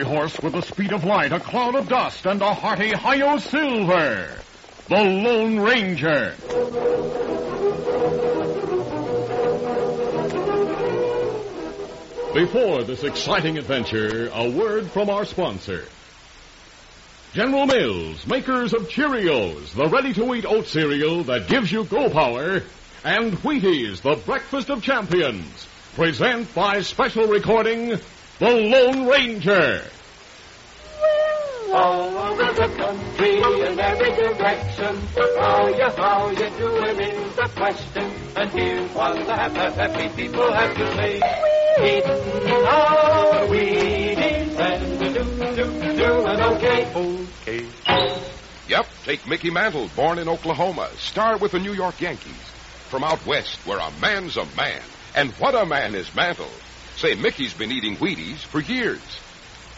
Fiery horse with the speed of light, a cloud of dust, and a hearty Hi-Yo Silver! The Lone Ranger! Before this exciting adventure, a word from our sponsor. General Mills, makers of Cheerios, the ready-to-eat oat cereal that gives you go power, and Wheaties, the breakfast of champions, present by special recording, The Lone Ranger. all over the country in every direction. How you, how you doing is the question. And here's what the happy, happy people have to say. Eating our Wheaties and do, do, doing okay. Okay. Yep, take Mickey Mantle, born in Oklahoma, star with the New York Yankees. From out west, where a man's a man. And what a man is Mantle. Say, Mickey's been eating Wheaties for years.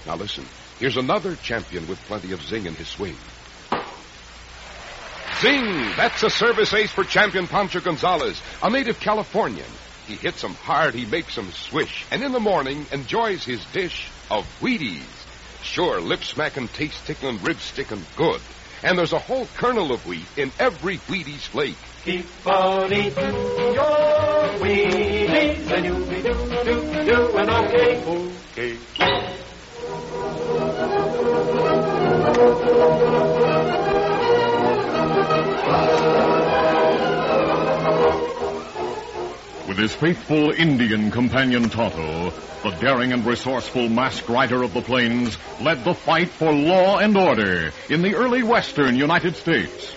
Now listen, here's another champion with plenty of zing in his swing. Zing! That's a service ace for champion Pancho Gonzalez, a native Californian. He hits 'em hard, he makes 'em swish, and in the morning enjoys his dish of Wheaties. Sure, lip smacking, taste tickling, rib sticking good. And there's a whole kernel of wheat in every Wheaties flake. Keep on eating your Wheaties and you'll be do, do, doing okay. Okay. With his faithful Indian companion Tonto, the daring and resourceful masked rider of the plains led the fight for law and order in the early western United States.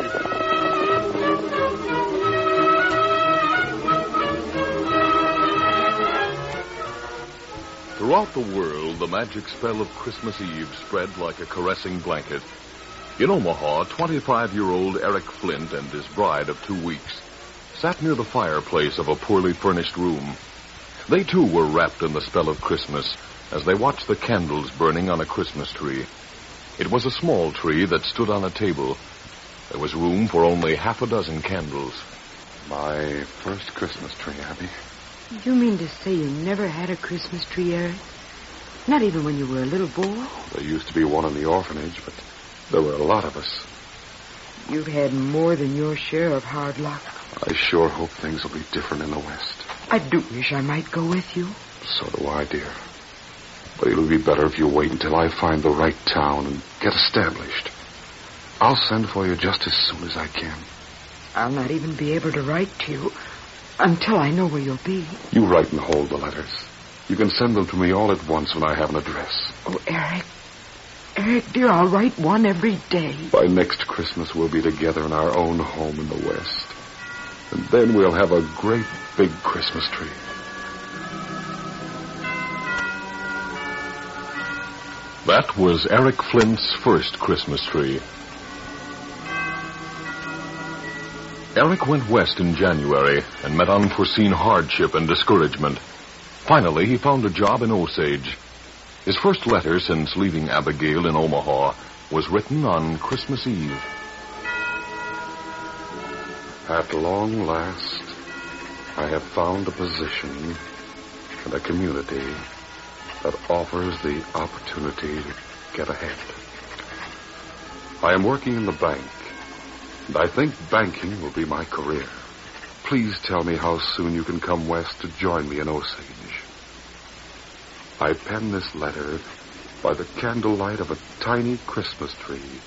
Throughout the world, the magic spell of Christmas Eve spread like a caressing blanket. In Omaha, 25-year-old Eric Flint and his bride of two weeks sat near the fireplace of a poorly furnished room. They too were wrapped in the spell of Christmas as they watched the candles burning on a Christmas tree. It was a small tree that stood on a table. There was room for only half a dozen candles. My first Christmas tree, Abby. You mean to say you never had a Christmas tree, Eric? Not even when you were a little boy? There used to be one in the orphanage, but there were a lot of us. You've had more than your share of hard luck. I sure hope things will be different in the West. I do wish I might go with you. So do I, dear. But it'll be better if you wait until I find the right town and get established. I'll send for you just as soon as I can. I'll not even be able to write to you until I know where you'll be. You write and hold the letters. You can send them to me all at once when I have an address. Oh, Eric. Eric, dear, I'll write one every day. By next Christmas, we'll be together in our own home in the West. And then we'll have a great big Christmas tree. That was Eric Flint's first Christmas tree. Eric went west in January and met unforeseen hardship and discouragement. Finally, he found a job in Osage. His first letter since leaving Abigail in Omaha was written on Christmas Eve. At long last, I have found a position and a community that offers the opportunity to get ahead. I am working in the bank, and I think banking will be my career. Please tell me how soon you can come west to join me in Osage. I pen this letter by the candlelight of a tiny Christmas tree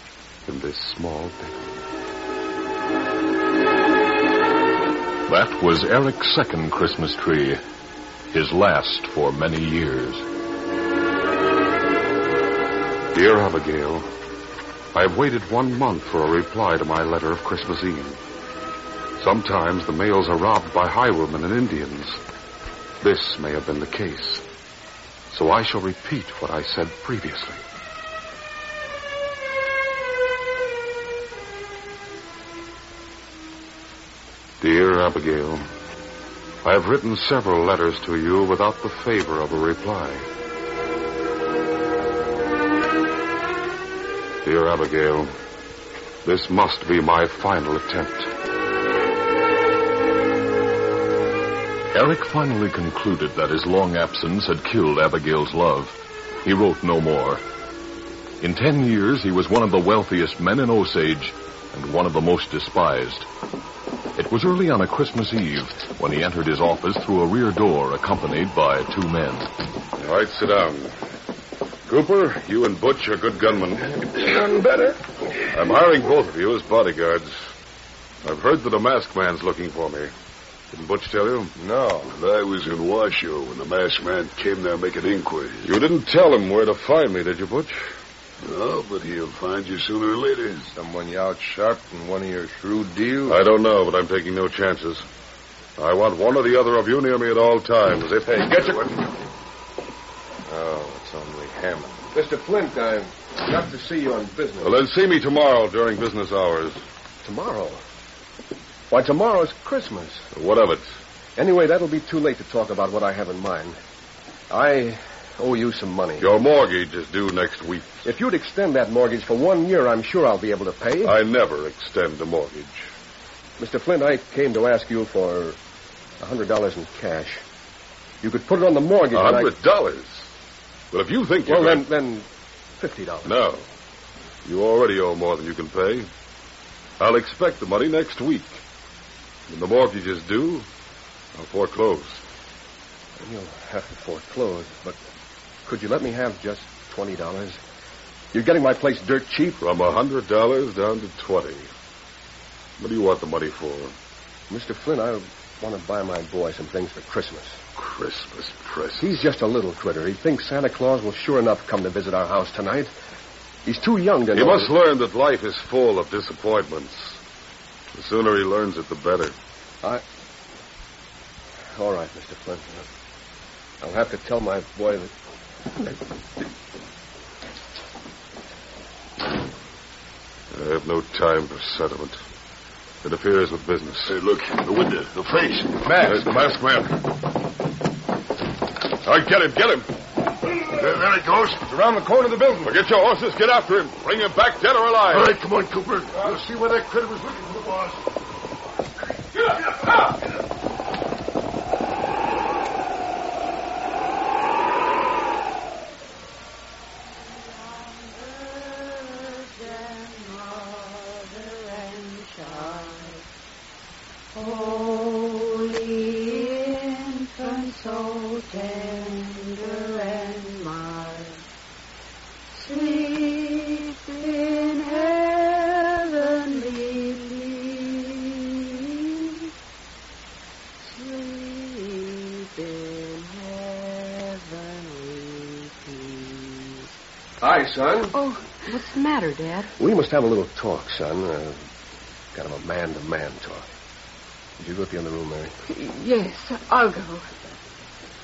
in this small town. That was Eric's second Christmas tree, his last for many years. Dear Abigail, I have waited one month for a reply to my letter of Christmas Eve. Sometimes the mails are robbed by highwaymen and Indians. This may have been the case. So I shall repeat what I said previously. Dear Abigail, I have written several letters to you without the favor of a reply. Dear Abigail, this must be my final attempt. Eric finally concluded that his long absence had killed Abigail's love. He wrote no more. In ten years, he was one of the wealthiest men in Osage and one of the most despised. It was early on a Christmas Eve when he entered his office through a rear door accompanied by two men. All right, sit down. Cooper, you and Butch are good gunmen. None better. I'm hiring both of you as bodyguards. I've heard that a masked man's looking for me. Didn't Butch tell you? No. I was in Washoe when the masked man came there making inquiries. You didn't tell him where to find me, did you, Butch? No, but he'll find you sooner or later. Someone you outsharped in one of your shrewd deals? I don't know, but I'm taking no chances. I want one or the other of you near me at all times. If hey, get your. It's only Hammond. Mr. Flint, I've got to see you on business. Well, then see me tomorrow during business hours. Tomorrow? Why, tomorrow's Christmas. What of it? Anyway, that'll be too late to talk about what I have in mind. I owe you some money. Your mortgage is due next week. If you'd extend that mortgage for one year, I'm sure I'll be able to pay. I never extend a mortgage. Mr. Flint, I came to ask you for a hundred dollars in cash. You could put it on the mortgage. A hundred dollars? Well, if you think you're Well, then, then fifty dollars. No. You already owe more than you can pay. I'll expect the money next week. When the mortgage is due, I'll foreclose. You'll have to foreclose, but could you let me have just twenty dollars? You're getting my place dirt cheap. From a hundred dollars down to twenty. What do you want the money for? Mr. Flynn, I want to buy my boy some things for Christmas. Christmas presents. He's just a little critter. He thinks Santa Claus will sure enough come to visit our house tonight. He's too young to He know. must learn that life is full of disappointments. The sooner he learns it, the better. I. All right, Mr. Flint. I'll have to tell my boy that. I have no time for sentiment. It interferes with business. Hey, look, the window, the face. Mask, There's the masked man. All right, get him, get him. There, there he goes. It's around the corner of the building. Well, get your horses, get after him. Bring him back dead or alive. All right, come on, Cooper. We'll see where that critter was looking for, the boss. Holy Hi, son. Oh, what's the matter, Dad? We must have a little talk, son. Uh, kind of a man-to-man talk. Would you go to the other room, Mary? Yes, I'll go.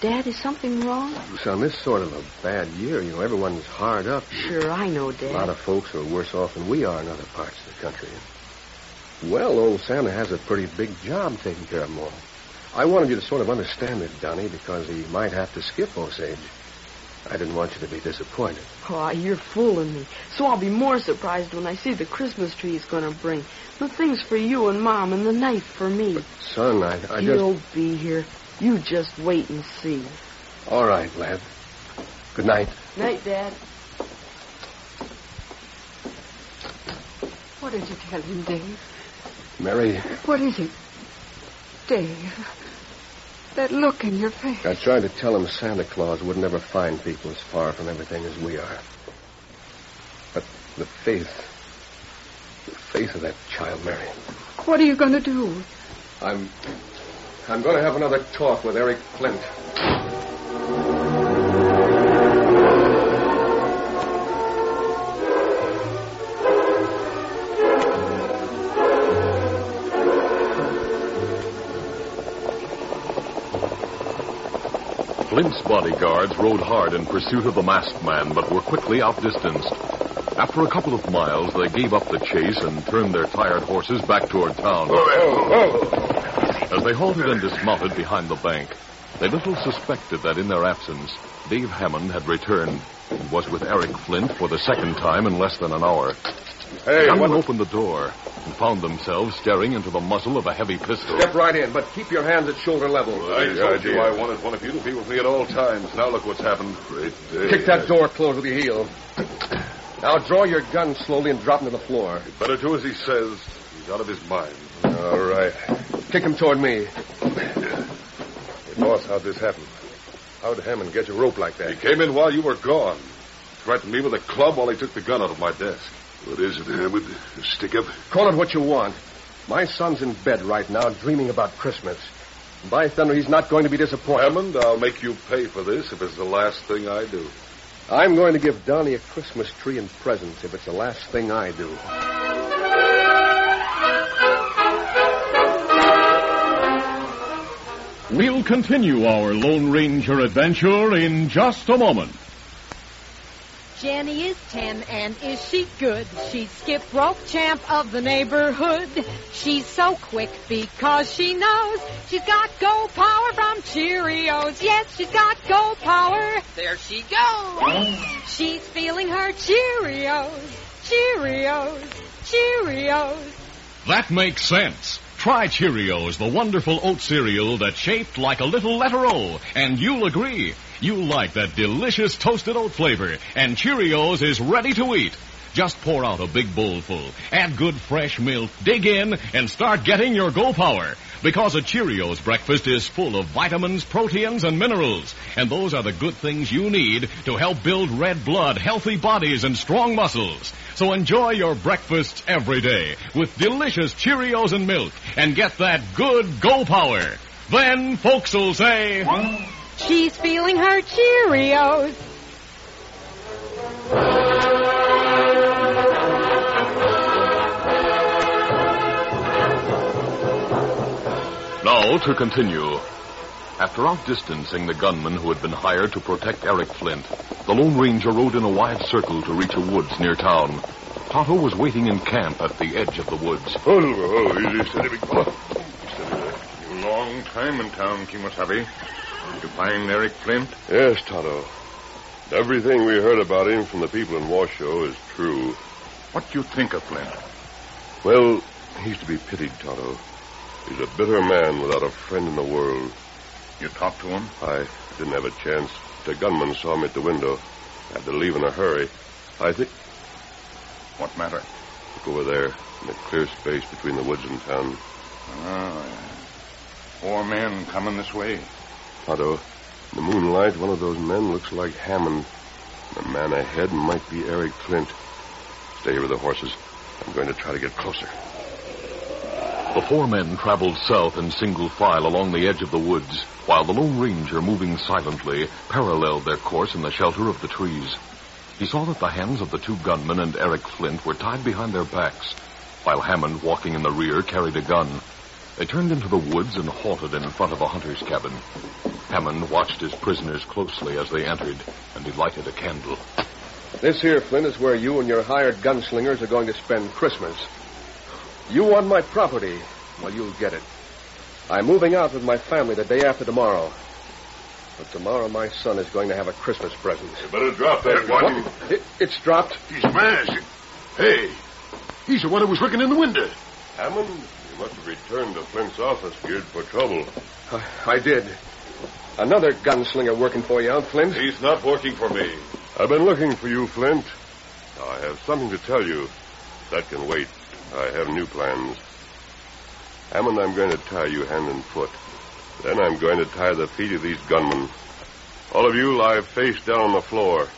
Dad, is something wrong? Son, this sort of a bad year. You know, everyone's hard up. Sure, I know, Dad. A lot of folks are worse off than we are in other parts of the country. Well, old Santa has a pretty big job taking care of them all. I wanted you to sort of understand it, Donnie, because he might have to skip Osage. I didn't want you to be disappointed. Oh, you're fooling me. So I'll be more surprised when I see the Christmas tree he's going to bring. The things for you and Mom and the knife for me. Son, I, I just... He'll be here. You just wait and see. All right, lad. Good night. Night, Dad. What did you tell him, Dave? Mary, What is it? Dave. That look in your face. I tried to tell him Santa Claus would never find people as far from everything as we are. But the faith, the faith of that child, Mary. What are you going to do? I'm, I'm going to have another talk with Eric Flint. Flint's bodyguards rode hard in pursuit of the masked man, but were quickly outdistanced. After a couple of miles, they gave up the chase and turned their tired horses back toward town. As they halted and dismounted behind the bank, they little suspected that in their absence, Dave Hammond had returned and was with Eric Flint for the second time in less than an hour. Hey, the gunmen what- opened the door and found themselves staring into the muzzle of a heavy pistol. Step right in, but keep your hands at shoulder level. I told you I wanted one of you to be with me at all times. Now look what's happened. Great day. Kick that door closed with your heel. Now draw your gun slowly and drop him to the floor. Better do as he says. He's out of his mind. All right. Kick him toward me. Hey, boss, how'd this happen? How'd Hammond get your rope like that? He came in while you were gone. Threatened me with a club while he took the gun out of my desk. What is it, Hammond? A stick up? Call it what you want. My son's in bed right now dreaming about Christmas. By thunder, he's not going to be disappointed. Hammond, I'll make you pay for this if it's the last thing I do. I'm going to give Donnie a Christmas tree and presents if it's the last thing I do. We'll continue our Lone Ranger adventure in just a moment. Jenny is ten, and is she good? She's skip rope champ of the neighborhood. She's so quick because she knows she's got go power from Cheerios. Yes, she's got go power. There she goes. She's feeling her Cheerios, Cheerios, Cheerios. That makes sense. Try Cheerios, the wonderful oat cereal that's shaped like a little letter O, and you'll agree. You'll like that delicious toasted oat flavor, and Cheerios is ready to eat. Just pour out a big bowl full, add good fresh milk, dig in, and start getting your go power. Because a Cheerios breakfast is full of vitamins, proteins, and minerals. And those are the good things you need to help build red blood, healthy bodies, and strong muscles. So enjoy your breakfasts every day with delicious Cheerios and milk and get that good go power. Then folks will say, She's feeling her Cheerios. Now to continue. After outdistancing the gunman who had been hired to protect Eric Flint, the Lone Ranger rode in a wide circle to reach a woods near town. Tonto was waiting in camp at the edge of the woods. Oh, oh, easy, steady, big fella. Steady there. Long time in town, Kemo Sabe. Did you find Eric Flint? Yes, Tonto. Everything we heard about him from the people in Washoe is true. What do you think of Flint? Well, he's to be pitied, Tonto. He's a bitter man without a friend in the world. You talked to him? I didn't have a chance. The gunman saw me at the window. Had to leave in a hurry. I think. What matter? Look over there, in the clear space between the woods and town. Oh, yeah. Four men coming this way. Tonto, in the moonlight, one of those men looks like Hammond. The man ahead might be Eric Flint. Stay here with the horses. I'm going to try to get closer. The four men traveled south in single file along the edge of the woods, while the Lone Ranger, moving silently, paralleled their course in the shelter of the trees. He saw that the hands of the two gunmen and Eric Flint were tied behind their backs, while Hammond, walking in the rear, carried a gun. They turned into the woods and halted in front of a hunter's cabin. Hammond watched his prisoners closely as they entered, and he lighted a candle. This here, Flint, is where you and your hired gunslingers are going to spend Christmas. You want my property. Well, you'll get it. I'm moving out with my family the day after tomorrow. But tomorrow my son is going to have a Christmas present. You better drop that What? gun. It, it's dropped. He's masked. Hey, he's the one who was looking in the window. Hammond, you must have returned to Flint's office geared for trouble. I, I did. Another gunslinger working for you, huh, Flint? He's not working for me. I've been looking for you, Flint. I have something to tell you. That can wait. I have new plans. Hammond, I'm going to tie you hand and foot. Then I'm going to tie the feet of these gunmen. All of you lie face down on the floor.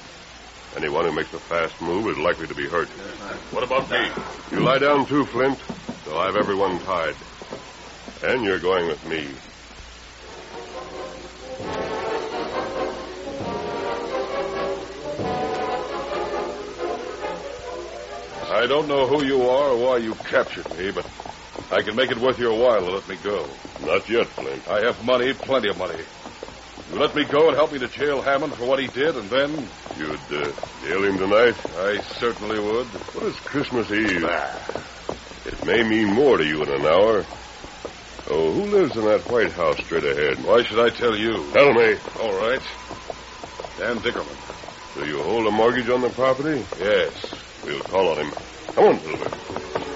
Anyone who makes a fast move is likely to be hurt. What about me? You lie down too, Flint. So I've everyone tied. And you're going with me. I don't know who you are or why you captured me, but I can make it worth your while to let me go. Not yet, Flint. I have money, plenty of money. You let me go and help me to jail Hammond for what he did, and then. You'd uh, jail him tonight? I certainly would. What is Christmas Eve? Ah. It may mean more to you in an hour. Oh, who lives in that White House straight ahead? Why should I tell you? Tell me. All right. Dan Dickerman. Do you hold a mortgage on the property? Yes. We'll call on him. Come on, Silver.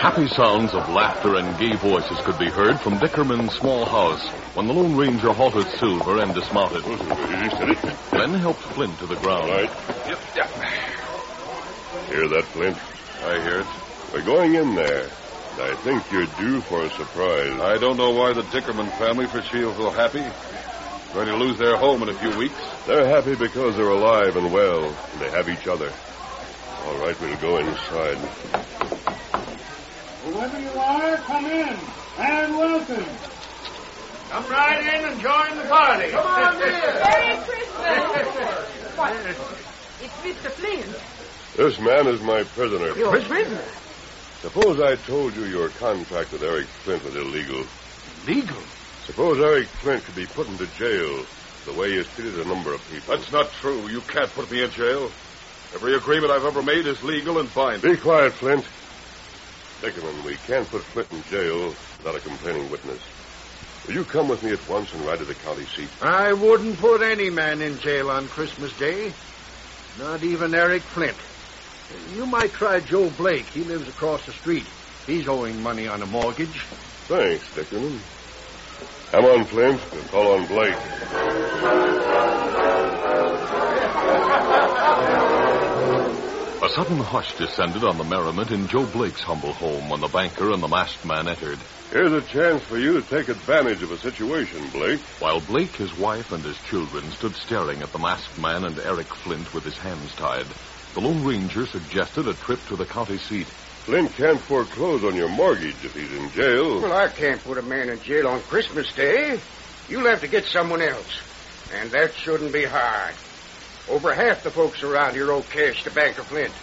Happy sounds of laughter and gay voices could be heard from Dickerman's small house when the Lone Ranger halted Silver and dismounted. Glenn helped Flint to the ground. Right. Yep, yep. Hear that, Flint? I hear it. We're going in there. I think you're due for a surprise. I don't know why the Dickerman family for feel so happy. Going to lose their home in a few weeks. They're happy because they're alive and well, and they have each other. All right, we'll go inside. Whoever you are, come in and welcome. Come right in and join the party. Come on in. Merry Christmas. what? It's Mr. Flint. This man is my prisoner. Your prisoner? Suppose I told you your contract with Eric Flint was illegal. Legal? Suppose Eric Flint could be put into jail the way he has treated a number of people. That's not true. You can't put me in jail. Every agreement I've ever made is legal and binding. Be quiet, Flint. Dickerman, we can't put Flint in jail without a complaining witness. Will you come with me at once and ride to the county seat? I wouldn't put any man in jail on Christmas Day. Not even Eric Flint. You might try Joe Blake. He lives across the street. He's owing money on a mortgage. Thanks, Dickerman. Come on, Flint. We'll call on Blake. A sudden hush descended on the merriment in Joe Blake's humble home when the banker and the masked man entered. Here's a chance for you to take advantage of a situation, Blake. While Blake, his wife, and his children stood staring at the masked man and Eric Flint with his hands tied, the Lone Ranger suggested a trip to the county seat. Flint can't foreclose on your mortgage if he's in jail. Well, I can't put a man in jail on Christmas Day. You'll have to get someone else. And that shouldn't be hard. Over half the folks around here owe cash to Banker Flint.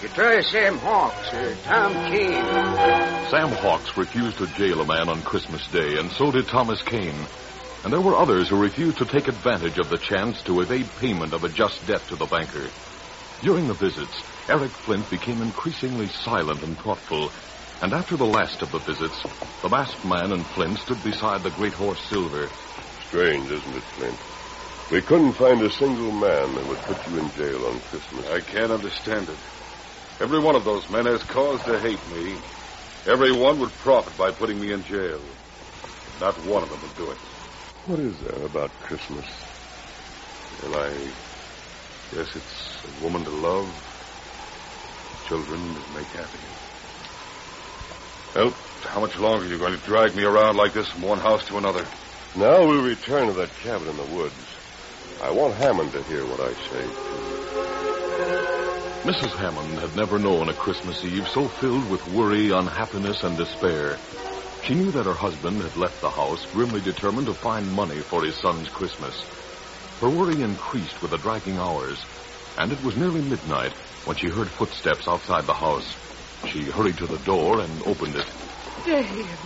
You try Sam Hawks or Tom Kane. Sam Hawks refused to jail a man on Christmas Day, and so did Thomas Kane. And there were others who refused to take advantage of the chance to evade payment of a just debt to the banker. During the visits, Eric Flint became increasingly silent and thoughtful, and after the last of the visits, the masked man and Flint stood beside the great horse Silver. Strange, isn't it, Flint? We couldn't find a single man that would put you in jail on Christmas. I can't understand it. Every one of those men has cause to hate me. Every one would profit by putting me in jail. Not one of them would do it. What is there about Christmas? Well, I guess it's a woman to love, children to make happy. Well, how much longer are you going to drag me around like this from one house to another? Now we'll return to that cabin in the woods. I want Hammond to hear what I say. Mrs. Hammond had never known a Christmas Eve so filled with worry, unhappiness, and despair. She knew that her husband had left the house, grimly determined to find money for his son's Christmas. Her worry increased with the dragging hours, and it was nearly midnight when she heard footsteps outside the house. She hurried to the door and opened it. Dave.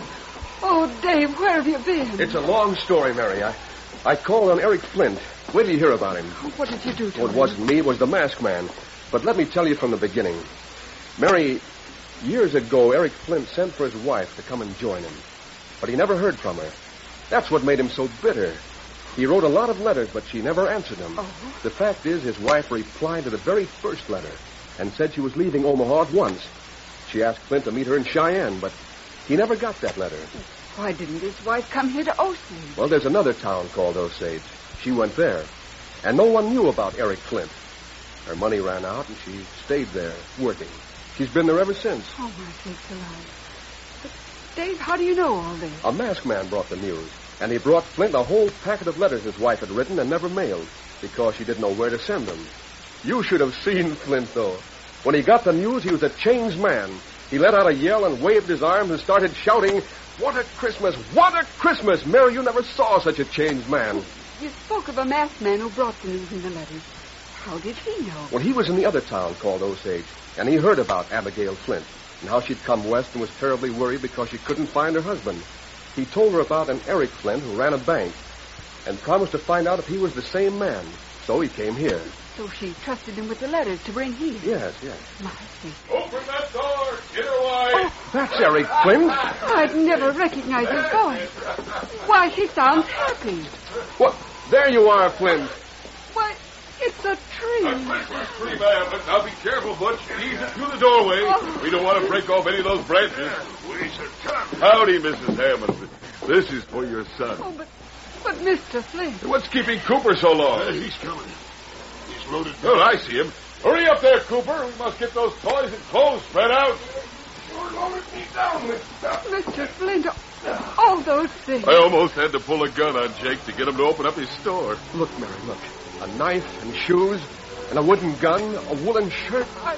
Oh, Dave, where have you been? It's a long story, Mary. I, I called on Eric Flint. Wait till you hear about him. Oh, what did you do to Well, it wasn't me, it was the masked man. But let me tell you from the beginning. Mary, years ago, Eric Flint sent for his wife to come and join him. But he never heard from her. That's what made him so bitter. He wrote a lot of letters, but she never answered them. Oh. The fact is, his wife replied to the very first letter and said she was leaving Omaha at once. She asked Flint to meet her in Cheyenne, but he never got that letter. Why didn't his wife come here to Osage? Well, there's another town called Osage. She went there. And no one knew about Eric Flint. Her money ran out, and she stayed there, working. She's been there ever since. Oh, my sakes alive. But, Dave, how do you know all this? A masked man brought the news, and he brought Flint a whole packet of letters his wife had written and never mailed because she didn't know where to send them. You should have seen Flint, though. When he got the news, he was a changed man. He let out a yell and waved his arms and started shouting, What a Christmas! What a Christmas! Mary, you never saw such a changed man. you spoke of a masked man who brought the news in the letters. How did he know? Well, he was in the other town called Osage, and he heard about Abigail Flint and how she'd come west and was terribly worried because she couldn't find her husband. He told her about an Eric Flint who ran a bank and promised to find out if he was the same man. So he came here. So she trusted him with the letters to bring here. Yes, yes. My Mercy. Open that door! Get away! Oh, that's Eric Flint. I'd never recognize his voice. Why, he sounds happy. What? There you are, Flint. Why, it's a tree. A Christmas tree, ma'am. But now be careful, Butch. Ease it through the doorway. Oh. We don't want to break off any of those branches. Howdy, Mrs. Hammond. This is for your son. Oh, but, but Mr. Flint. What's keeping Cooper so long? Uh, he's coming. He's loaded. Oh, I see him. Hurry up there, Cooper. We must get those toys and clothes spread out. You're loaded me down with stuff. Mr. Flint, all those things. I almost had to pull a gun on Jake to get him to open up his store. Look, Mary, look. A knife and shoes and a wooden gun, a woolen shirt. I,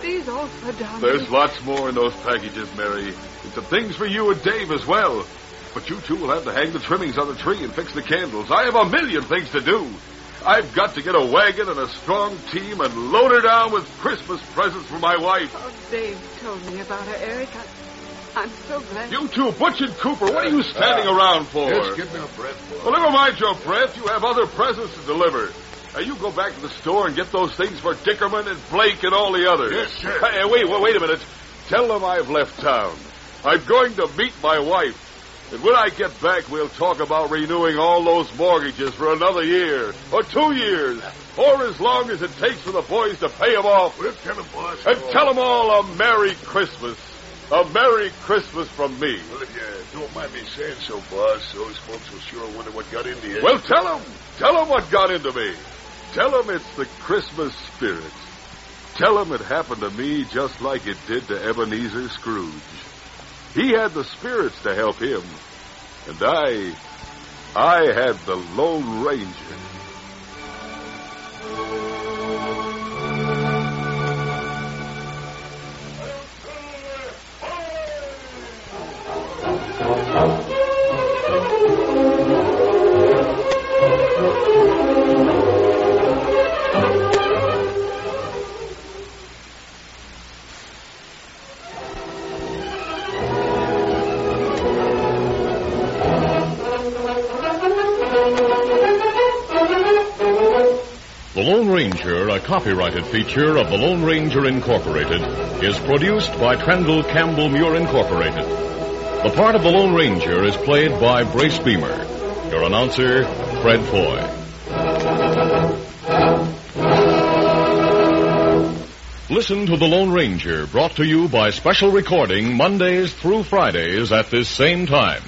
these all for Don. There's lots more in those packages, Mary. And some things for you and Dave as well. But you two will have to hang the trimmings on the tree and fix the candles. I have a million things to do. I've got to get a wagon and a strong team and load her down with Christmas presents for my wife. Oh, Dave told me about her, Eric. I, I'm so glad. You two, Butch and Cooper, what are you standing around for? Just give me a breath. Well, never mind your breath. You have other presents to deliver. Now, you go back to the store and get those things for Dickerman and Blake and all the others. Yes, sir. Hey, wait, wait, wait a minute. Tell them I've left town. I'm going to meet my wife. And when I get back, we'll talk about renewing all those mortgages for another year, or two years, or as long as it takes for the boys to pay them off. We'll tell them, boss. And tell them all a Merry Christmas. A Merry Christmas from me. Well, if you don't mind me saying so, boss, those folks will sure wonder what got into you. Well, tell them. Tell them what got into me. Tell them it's the Christmas spirit. Tell them it happened to me just like it did to Ebenezer Scrooge. He had the spirits to help him. And I, I had the Lone Ranger. Copyrighted feature of the Lone Ranger Incorporated, is produced by Trendle Campbell Muir Incorporated. The part of the Lone Ranger is played by Brace Beamer. Your announcer, Fred Foy. Listen to The Lone Ranger, brought to you by special recording Mondays through Fridays at this same time.